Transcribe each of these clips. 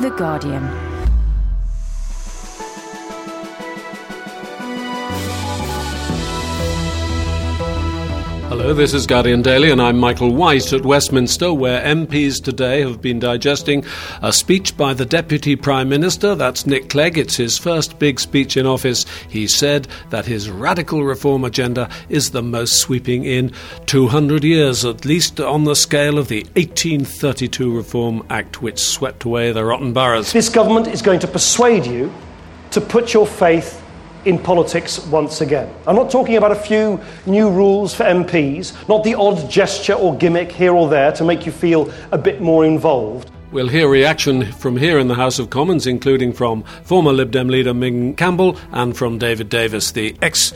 The Guardian. Hello, this is Guardian Daily, and I'm Michael White at Westminster, where MPs today have been digesting a speech by the Deputy Prime Minister. That's Nick Clegg. It's his first big speech in office. He said that his radical reform agenda is the most sweeping in 200 years, at least on the scale of the 1832 Reform Act, which swept away the rotten boroughs. This government is going to persuade you to put your faith in politics once again. I'm not talking about a few new rules for MPs, not the odd gesture or gimmick here or there to make you feel a bit more involved. We'll hear reaction from here in the House of Commons, including from former Lib Dem leader Ming Campbell and from David Davis, the ex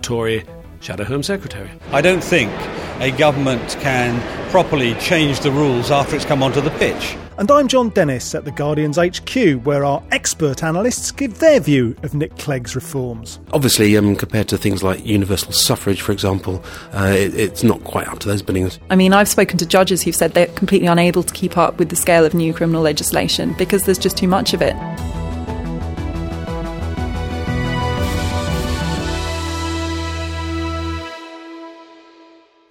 Tory Shadow Home Secretary. I don't think a government can properly change the rules after it's come onto the pitch. And I'm Jon Dennis at the Guardian's HQ, where our expert analysts give their view of Nick Clegg's reforms. Obviously, um, compared to things like universal suffrage, for example, uh, it, it's not quite up to those billings. I mean, I've spoken to judges who've said they're completely unable to keep up with the scale of new criminal legislation because there's just too much of it.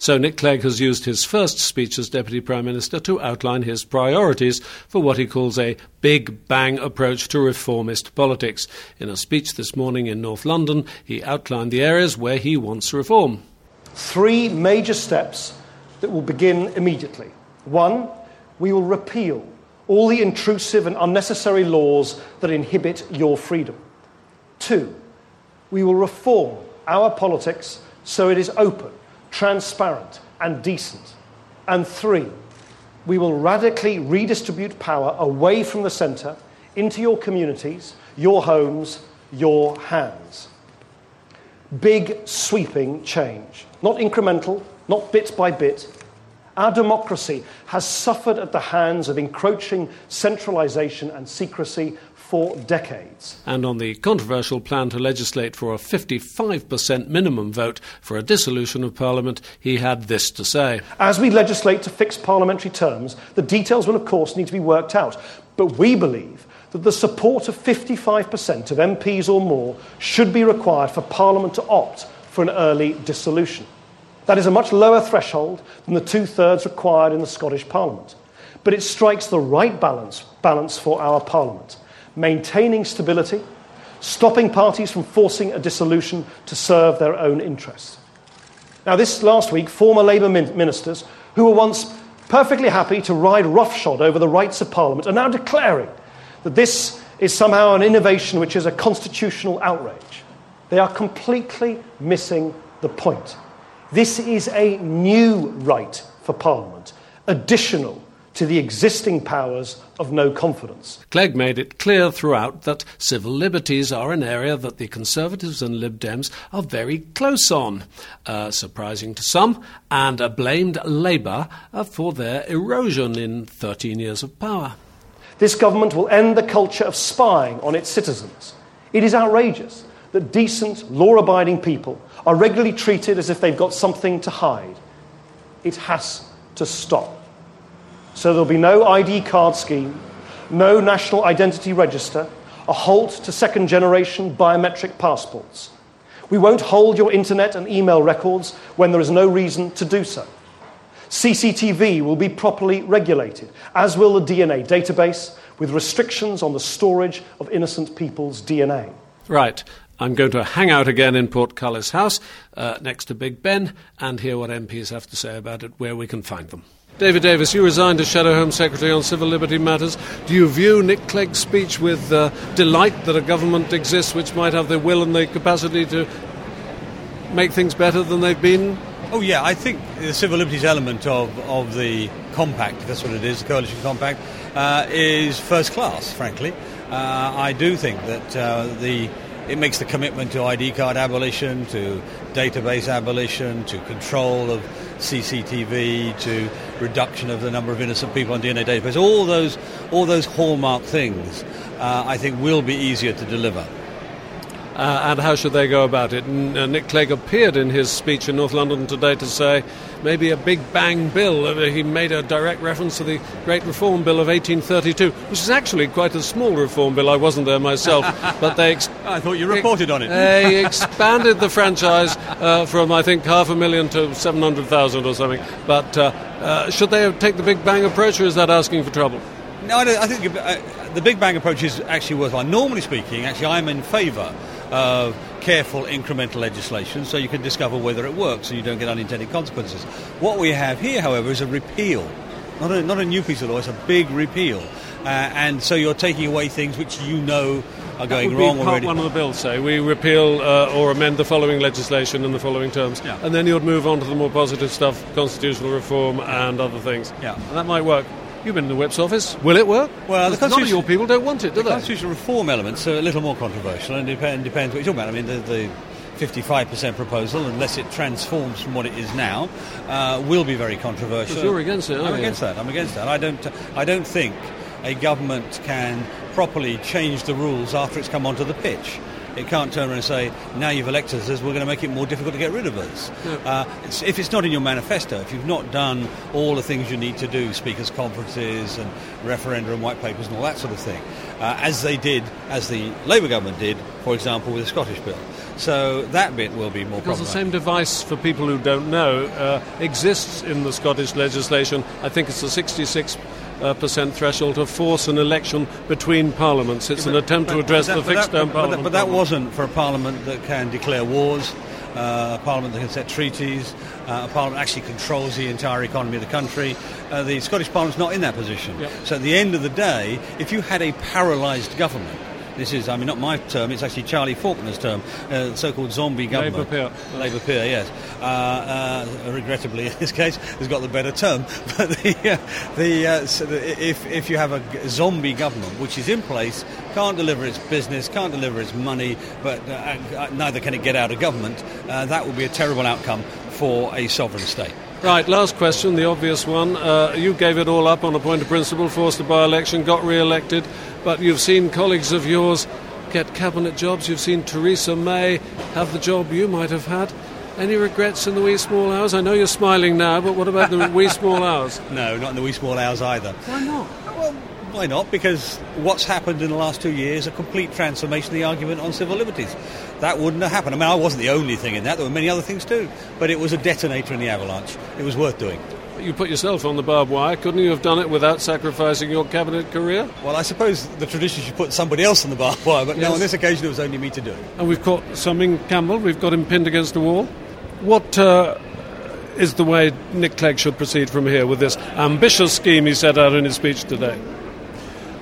So Nick Clegg has used his first speech as Deputy Prime Minister to outline his priorities for what he calls a big bang approach to reformist politics. In a speech this morning in North London, he outlined the areas where he wants reform. Three major steps that will begin immediately. One, we will repeal all the intrusive and unnecessary laws that inhibit your freedom. Two, we will reform our politics so it is open transparent, and decent. And three, we will radically redistribute power away from the centre into your communities, your homes, your hands. Big, sweeping change. Not incremental, not bit by bit. Our democracy has suffered at the hands of encroaching centralisation and secrecy for decades. And on the controversial plan to legislate for a 55% minimum vote for a dissolution of Parliament, he had this to say. As we legislate to fix parliamentary terms, the details will, of course, need to be worked out. But we believe that the support of 55% of MPs or more should be required for Parliament to opt for an early dissolution. That is a much lower threshold than the two thirds required in the Scottish Parliament. But it strikes the right balance, balance for our Parliament maintaining stability, stopping parties from forcing a dissolution to serve their own interests. Now, this last week, former Labour ministers who were once perfectly happy to ride roughshod over the rights of Parliament are now declaring that this is somehow an innovation which is a constitutional outrage. They are completely missing the point. This is a new right for Parliament, additional to the existing powers of no confidence. Clegg made it clear throughout that civil liberties are an area that the Conservatives and Lib Dems are very close on, uh, surprising to some, and uh, blamed Labour uh, for their erosion in 13 years of power. This government will end the culture of spying on its citizens. It is outrageous that decent, law abiding people are regularly treated as if they've got something to hide. It has to stop. So there'll be no ID card scheme, no national identity register, a halt to second generation biometric passports. We won't hold your internet and email records when there is no reason to do so. CCTV will be properly regulated, as will the DNA database, with restrictions on the storage of innocent people's DNA. Right. I'm going to hang out again in Portcullis House uh, next to Big Ben and hear what MPs have to say about it, where we can find them. David Davis, you resigned as Shadow Home Secretary on civil liberty matters. Do you view Nick Clegg's speech with uh, delight that a government exists which might have the will and the capacity to make things better than they've been? Oh, yeah, I think the civil liberties element of, of the compact, if that's what it is, the coalition compact, uh, is first class, frankly. Uh, I do think that uh, the it makes the commitment to ID card abolition, to database abolition, to control of CCTV, to reduction of the number of innocent people on DNA database. All those, all those hallmark things, uh, I think, will be easier to deliver. Uh, and how should they go about it? And, uh, Nick Clegg appeared in his speech in North London today to say maybe a big bang bill. Uh, he made a direct reference to the Great Reform Bill of 1832, which is actually quite a small reform bill. I wasn't there myself, but they. Ex- I thought you reported on it. They expanded the franchise uh, from I think half a million to 700,000 or something. But uh, uh, should they take the big bang approach, or is that asking for trouble? No, I, I think uh, the big bang approach is actually worthwhile. Normally speaking, actually, I'm in favour of careful incremental legislation so you can discover whether it works and you don't get unintended consequences. What we have here, however, is a repeal. Not a, not a new piece of law, it's a big repeal. Uh, and so you're taking away things which you know are going that would be wrong part already. one of the bills say we repeal uh, or amend the following legislation in the following terms, Yeah. and then you'd move on to the more positive stuff, constitutional reform and other things. Yeah. and that might work. You've been in the Whip's office. Will it work? Well, the none of your people don't want it, do The they? constitutional reform elements are a little more controversial and depend, depends what you're talking about. I mean, the, the 55% proposal, unless it transforms from what it is now, uh, will be very controversial. you're against it, aren't I'm you? against that. I'm against that. I don't. I don't think a government can properly change the rules after it's come onto the pitch. It can't turn around and say, now you've elected us, we're going to make it more difficult to get rid of us. Uh, it's, if it's not in your manifesto, if you've not done all the things you need to do, speakers' conferences and referenda and white papers and all that sort of thing, uh, as they did, as the Labour government did, for example, with the Scottish bill. So that bit will be more Because the same device, for people who don't know, uh, exists in the Scottish legislation. I think it's the 66 uh, percent threshold to force an election between parliaments. It's an attempt to address But the that- but fixed term but that- parliament. But that wasn't for a parliament that can declare wars, uh, a parliament that can set treaties, uh, a parliament that actually controls the entire economy of the country. Uh, the Scottish parliament's not in that position. Yep. So at the end of the day, if you had a paralysed government, this is, I mean, not my term, it's actually Charlie Falconer's term, uh, so-called zombie government. Labour peer. Labour peer, yes. Uh, uh, regrettably, in this case, has got the better term. But the, uh, the, uh, so the, if, if you have a zombie government which is in place, can't deliver its business, can't deliver its money, but neither can it get out of government, uh, that would be a terrible outcome for a sovereign state. Right, last question, the obvious one. Uh, you gave it all up on a point of principle, forced a by election, got re elected, but you've seen colleagues of yours get cabinet jobs. You've seen Theresa May have the job you might have had. Any regrets in the wee small hours? I know you're smiling now, but what about the wee small hours? No, not in the wee small hours either. Why not? Well, why not? Because what's happened in the last two years, a complete transformation of the argument on civil liberties. That wouldn't have happened. I mean, I wasn't the only thing in that. There were many other things too. But it was a detonator in the avalanche. It was worth doing. You put yourself on the barbed wire. Couldn't you have done it without sacrificing your cabinet career? Well, I suppose the tradition should put somebody else on the barbed wire, but no, on this occasion it was only me to do it. And we've caught Sir Ming Campbell. We've got him pinned against the wall. What uh, is the way Nick Clegg should proceed from here with this ambitious scheme he set out in his speech today?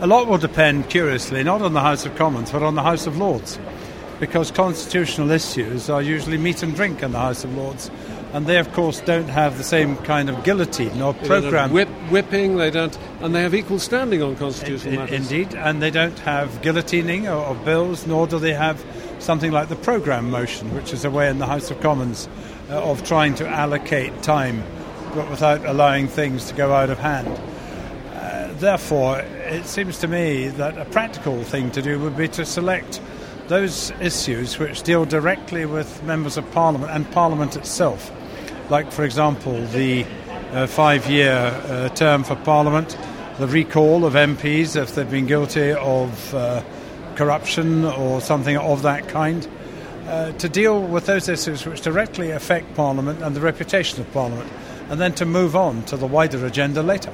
A lot will depend, curiously, not on the House of Commons, but on the House of Lords. Because constitutional issues are usually meat and drink in the House of Lords. And they, of course, don't have the same kind of guillotine or They don't have programme. whip, whipping. They don't, and they have equal standing on constitutional In- matters. Indeed, and they don't have guillotining of, of bills, nor do they have something like the programme motion, which is a way in the House of Commons uh, of trying to allocate time, but without allowing things to go out of hand. Uh, therefore, it seems to me that a practical thing to do would be to select those issues which deal directly with members of Parliament and Parliament itself, like, for example, the uh, five year uh, term for Parliament, the recall of MPs if they've been guilty of uh, corruption or something of that kind. Uh, to deal with those issues which directly affect Parliament and the reputation of Parliament, and then to move on to the wider agenda later.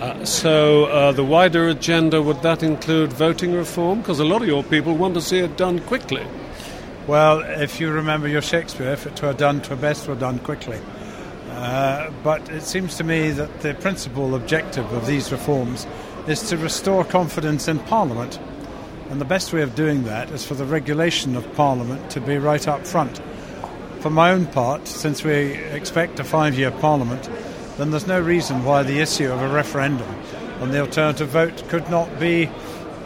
Uh, so, uh, the wider agenda would that include voting reform? Because a lot of your people want to see it done quickly. Well, if you remember your Shakespeare, if it were done, twere best were done quickly. Uh, but it seems to me that the principal objective of these reforms is to restore confidence in Parliament. And the best way of doing that is for the regulation of Parliament to be right up front. For my own part, since we expect a five year Parliament, then there's no reason why the issue of a referendum on the alternative vote could not be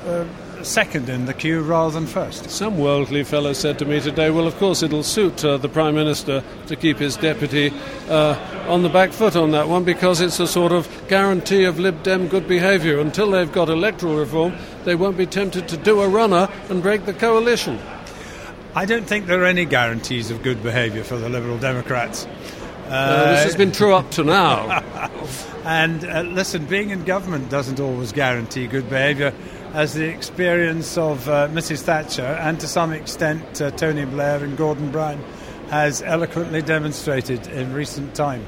uh, second in the queue rather than first. Some worldly fellow said to me today, well, of course, it'll suit uh, the Prime Minister to keep his deputy uh, on the back foot on that one because it's a sort of guarantee of Lib Dem good behaviour. Until they've got electoral reform, they won't be tempted to do a runner and break the coalition. I don't think there are any guarantees of good behaviour for the Liberal Democrats. Uh, this has been true up to now. and uh, listen, being in government doesn't always guarantee good behaviour, as the experience of uh, Mrs. Thatcher and to some extent uh, Tony Blair and Gordon Brown has eloquently demonstrated in recent time.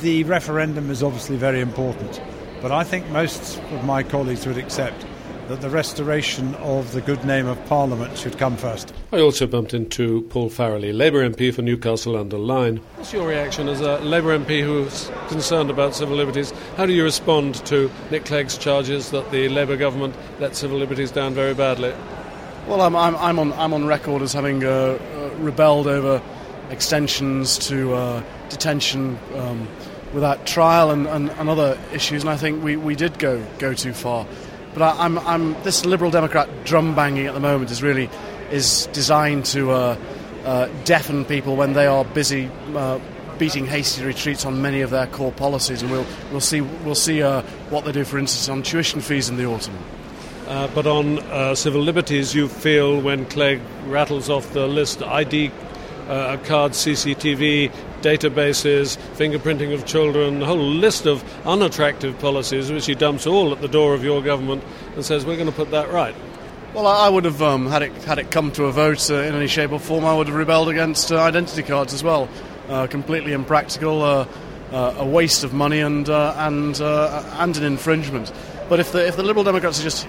The referendum is obviously very important, but I think most of my colleagues would accept that the restoration of the good name of Parliament should come first. I also bumped into Paul Farrelly, Labour MP for Newcastle under Lyme. What's your reaction as a Labour MP who's concerned about civil liberties? How do you respond to Nick Clegg's charges that the Labour government let civil liberties down very badly? Well, I'm, I'm, I'm on, I'm on record as having uh, uh, rebelled over extensions to uh, detention um, without trial and, and, and, other issues, and I think we, we did go, go too far. But I, am I'm, I'm, this Liberal Democrat drum banging at the moment is really is designed to uh, uh, deafen people when they are busy uh, beating hasty retreats on many of their core policies, and we'll we'll see we'll see uh, what they do, for instance, on tuition fees in the autumn. Uh, but on uh, civil liberties, you feel when Clegg rattles off the list ID uh, cards, CCTV, databases, fingerprinting of children, a whole list of unattractive policies which he dumps all at the door of your government and says, we're going to put that right. Well, I would have, um, had, it, had it come to a vote uh, in any shape or form, I would have rebelled against uh, identity cards as well. Uh, completely impractical, uh, uh, a waste of money, and, uh, and, and an infringement. But if the, if the Liberal Democrats are just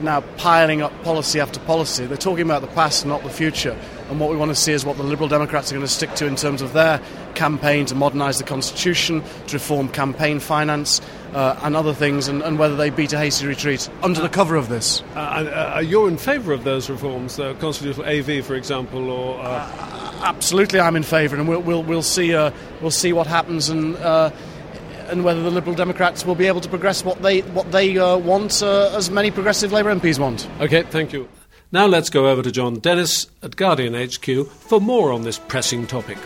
now piling up policy after policy, they're talking about the past, not the future. And what we want to see is what the Liberal Democrats are going to stick to in terms of their campaign to modernise the Constitution, to reform campaign finance, uh, and other things, and, and, whether they beat a hasty retreat under the cover of this. Uh, uh, you're in favour of those reforms, the constitutional AV, for example, or. Uh, uh, absolutely, I'm in favour, and we'll, we'll, we'll, see, uh, we'll see what happens and and whether the Liberal Democrats will be able to progress what they what they uh, want, uh, as many progressive Labour MPs want. Okay, thank you. Now let's go over to Jon Dennis at Guardian HQ for more on this pressing topic.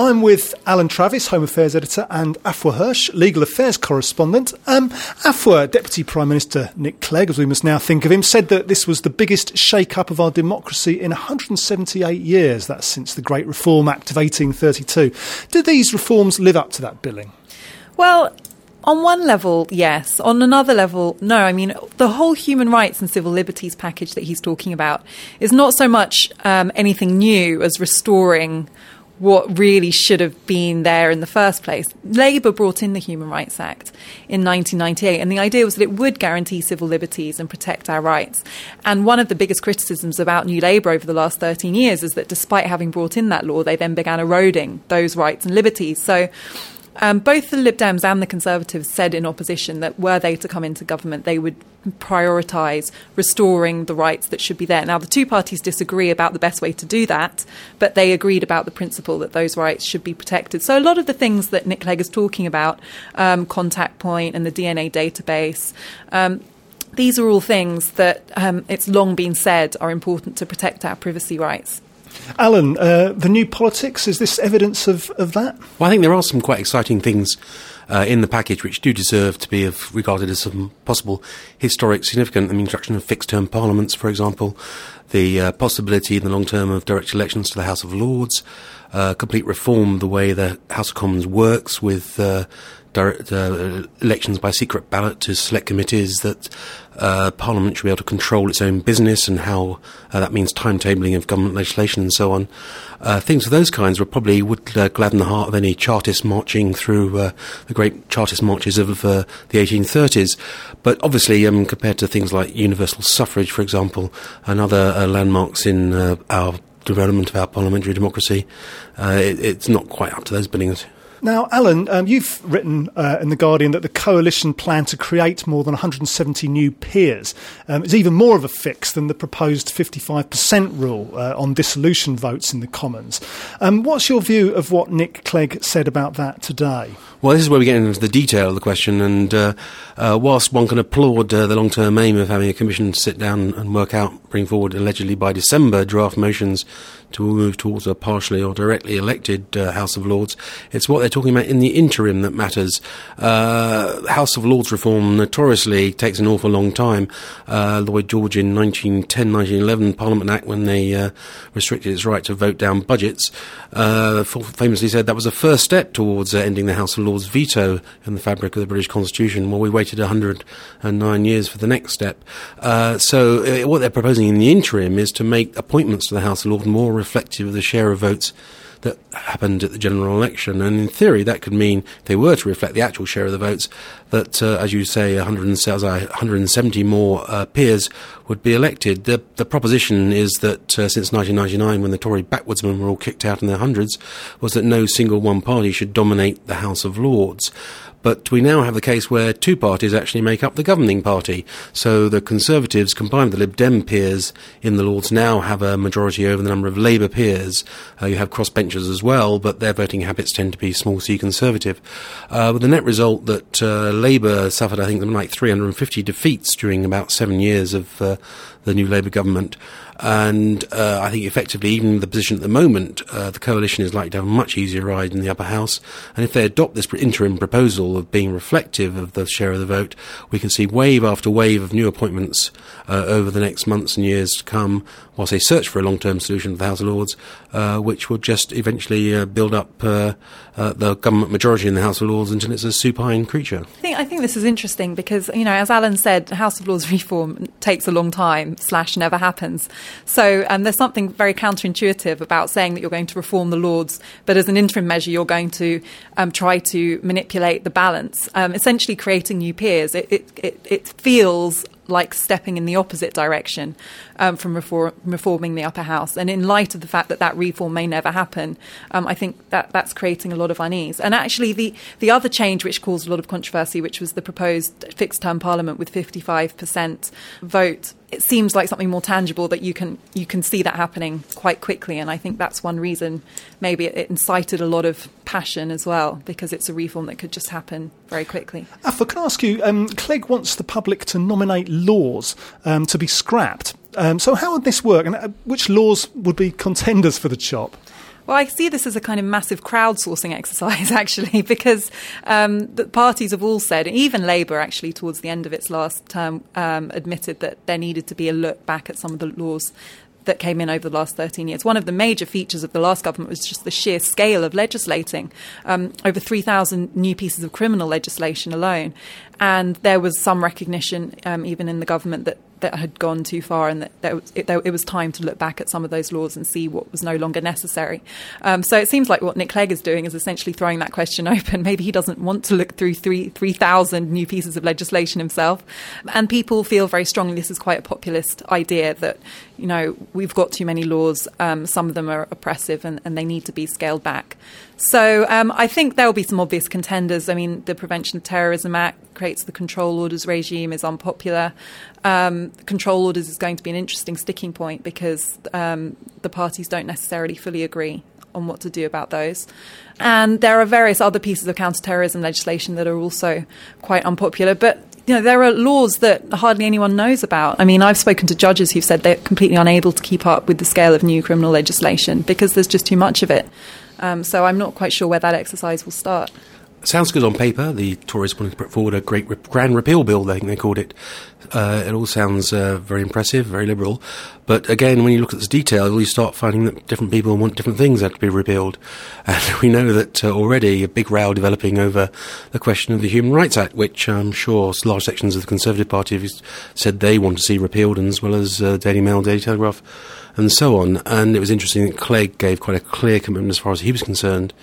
I'm with Alan Travis, Home Affairs Editor, and Afua Hirsch, Legal Affairs Correspondent. Um, Afua, Deputy Prime Minister Nick Clegg, as we must now think of him, said that this was the biggest shake-up of our democracy in 178 years. That's since the Great Reform Act of 1832. Do these reforms live up to that billing? Well, on one level, yes. On another level, no. I mean, the whole human rights and civil liberties package that he's talking about is not so much um, anything new as restoring what really should have been there in the first place. Labour brought in the Human Rights Act in 1998, and the idea was that it would guarantee civil liberties and protect our rights. And one of the biggest criticisms about New Labour over the last 13 years is that despite having brought in that law, they then began eroding those rights and liberties. So um, both the Lib Dems and the Conservatives said in opposition that were they to come into government, they would prioritise restoring the rights that should be there. Now, the two parties disagree about the best way to do that, but they agreed about the principle that those rights should be protected. So, a lot of the things that Nick Clegg is talking about, um, contact point and the DNA database, um, these are all things that um, it's long been said are important to protect our privacy rights. Alan, uh, the new politics, is this evidence of, of that? Well, I think there are some quite exciting things uh, in the package which do deserve to be of, regarded as some possible historic significance. The introduction of fixed term parliaments, for example, the uh, possibility in the long term of direct elections to the House of Lords, uh, complete reform the way the House of Commons works with uh, direct uh, elections by secret ballot to select committees that uh, Parliament should be able to control its own business and how uh, that means timetabling of government legislation and so on. Uh, things of those kinds would probably would uh, gladden the heart of any Chartist marching through uh, the great Chartist marches of the 1830s. But obviously, um, compared to things like universal suffrage, for example, and other landmarks in our development of our parliamentary democracy, it, it's not quite up to those billings. Now, Alan, um, you've written uh, in The Guardian that the coalition plan to create more than 170 new peers um, is even more of a fix than the proposed 55% rule uh, on dissolution votes in the Commons. Um, what's your view of what Nick Clegg said about that today? Well, this is where we get into the detail of the question, and uh, uh whilst one can applaud uh, the long term aim of having a commission sit down and work out, bring forward allegedly by December draft motions to move towards a partially or directly elected uh, House of Lords, it's what they're talking about in the interim that matters. Uh, House of Lords reform notoriously takes an awful long time. Uh, Lloyd George in 1910, 1911 Parliament Act, when they uh, restricted its right to vote down budgets, uh, famously said that was a first step towards uh, ending the House of Lords veto in the fabric of the British Constitution. Well, we waited 109 years for the next step. Uh, so what they're proposing in the interim is to make appointments to the House of Lords more reflective of the share of votes that happened at the general election. And in theory, that could mean, they were to reflect the actual share of the votes, that, uh, as you say, 170 more uh, peers would be elected. The, the proposition is that uh, since 1999, when the Tory backwoodsmen were all kicked out in their hundreds, was that no single one party should dominate the House of Lords. But we now have the case where two parties actually make up the governing party. So the Conservatives, combined with the Lib Dem peers in the Lords, now have a majority over the number of Labour peers. Uh, you have crossbenchers as well, but their voting habits tend to be small c Conservative. Uh, with the net result that uh, Labour suffered, I think, like 350 defeats during about seven years of uh, the new Labour government. And uh, I think effectively, even the position at the moment, uh, the coalition is likely to have a much easier ride in the upper house. And if they adopt this interim proposal of being reflective of the share of the vote, we can see wave after wave of new appointments uh, over the next months and years to come, whilst they search for a long-term solution for the House of Lords, uh, which will just eventually uh, build up uh, the government majority in the House of Lords until it's a supine creature. I think, I think this is interesting because, you know, as Alan said, House of Lords reform takes a long time, slash never happens. So um, there's something very counterintuitive about saying that you're going to reform the Lords, but as an interim measure, you're going to um, try to manipulate the balance, um, essentially creating new peers. It, it, it, it feels like stepping in the opposite direction um, from reform, reforming the upper house. And in light of the fact that that reform may never happen, um, I think that that's creating a lot of unease. And actually, the, the other change which caused a lot of controversy, which was the proposed fixed term parliament with 55% vote it seems like something more tangible that you can you can see that happening quite quickly and I think that's one reason maybe it, incited a lot of passion as well because it's a reform that could just happen very quickly. Afua, can I ask you um, Clegg wants the public to nominate laws um, to be scrapped um, so how would this work and uh, which laws would be contenders for the chop? Well, I see this as a kind of massive crowdsourcing exercise, actually, because um, the parties have all said, even Labour, actually, towards the end of its last term, um, admitted that there needed to be a look back at some of the laws that came in over the last 13 years. One of the major features of the last government was just the sheer scale of legislating. Um, over 3,000 new pieces of criminal legislation alone. And there was some recognition, um, even in the government, that that had gone too far and that, it, it, was time to look back at some of those laws and see what was no longer necessary. Um, so it seems like what Nick Clegg is doing is essentially throwing that question open. Maybe he doesn't want to look through 3,000 new pieces of legislation himself. And people feel very strongly this is quite a populist idea that, you know, we've got too many laws, um, some of them are oppressive and, and they need to be scaled back. So um, I think there will be some obvious contenders. I mean, the Prevention of Terrorism Act creates the control orders regime is unpopular. Um, control orders is going to be an interesting sticking point because um, the parties don't necessarily fully agree on what to do about those. And there are various other pieces of counterterrorism legislation that are also quite unpopular. But you know, there are laws that hardly anyone knows about. I mean, I've spoken to judges who've said they're completely unable to keep up with the scale of new criminal legislation because there's just too much of it. Um, so I'm not quite sure where that exercise will start. Sounds good on paper. The Tories wanted to put forward a great grand repeal bill, think they called it. Uh, it all sounds uh, very impressive, very liberal. But again, when you look at the detail, you start finding that different people want different things that to be repealed. And we know that uh, already a big row developing over the question of the Human Rights Act, which I'm sure large sections of the Conservative Party have said they want to see repealed, and as well as uh, Daily Mail, Daily Telegraph and so on. And it was interesting that Clegg gave quite a clear commitment as far as he was concerned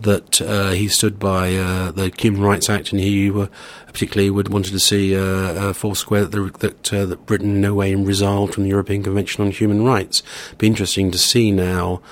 that uh, he stood by uh, the Human Rights Act and he uh, particularly would wanted to see uh, four square that, the, that, uh, that Britain in no way resolved from the European Convention on Human Rights. Be interesting to see now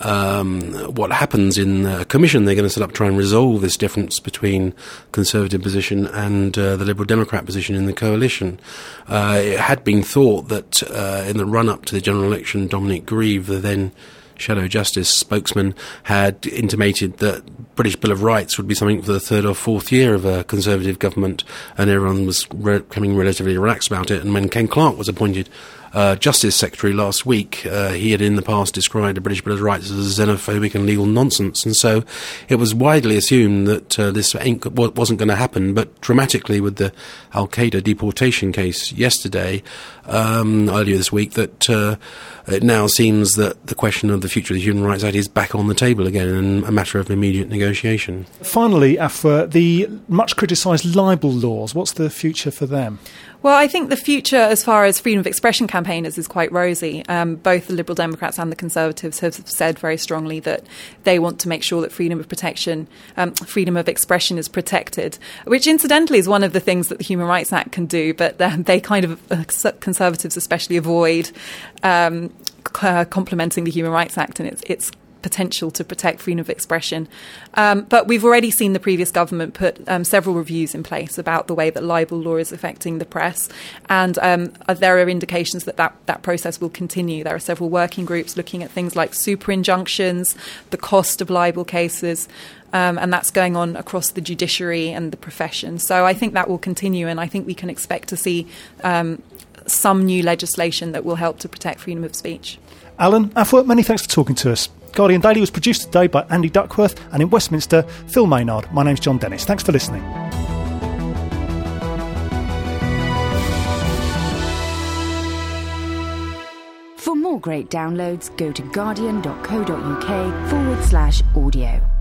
um, what happens in a commission they're going to set up to try and resolve this difference between Conservative position and uh, the Liberal Democrat position in the coalition. Uh, it had been thought that uh, in the run up to the general election, Dominic Grieve, the then Shadow Justice spokesman, had intimated that British Bill of Rights would be something for the third or fourth year of a Conservative government, and everyone was re- becoming relatively relaxed about it. And when Ken Clarke was appointed uh, Justice Secretary last week, uh, he had in the past described the British Bill of Rights as xenophobic and legal nonsense, and so it was widely assumed that uh, this wasn't going to happen. But dramatically, with the Al Qaeda deportation case yesterday, um, earlier this week, that uh, it now seems that the question of the future of the Human Rights Act is back on the table again and a matter of immediate negotiation. Finally, Afua, the much criticised libel laws, what's the future for them? Well, I think the future, as far as freedom of expression campaigners, is quite rosy. Um, both the Liberal Democrats and the Conservatives have said very strongly that they want to make sure that freedom of protection, um, freedom of expression is protected, which incidentally is one of the things that the Human Rights Act can do, but um, they kind of, uh, Conservatives especially, avoid um, complementing the Human Rights Act and its, its potential to protect freedom of expression. Um, but we've already seen the previous government put um, several reviews in place about the way that libel law is affecting the press, and um, uh, there are indications that, that that process will continue. There are several working groups looking at things like super injunctions, the cost of libel cases. Um, and that's going on across the judiciary and the profession. So I think that will continue, and I think we can expect to see um, some new legislation that will help to protect freedom of speech. Alan Afua, many thanks for talking to us. Guardian Daily was produced today by Andy Duckworth, and in Westminster, Phil Maynard. My name's Jon Dennis. Thanks for listening. For more great downloads, go to guardian.co.uk forward slash audio.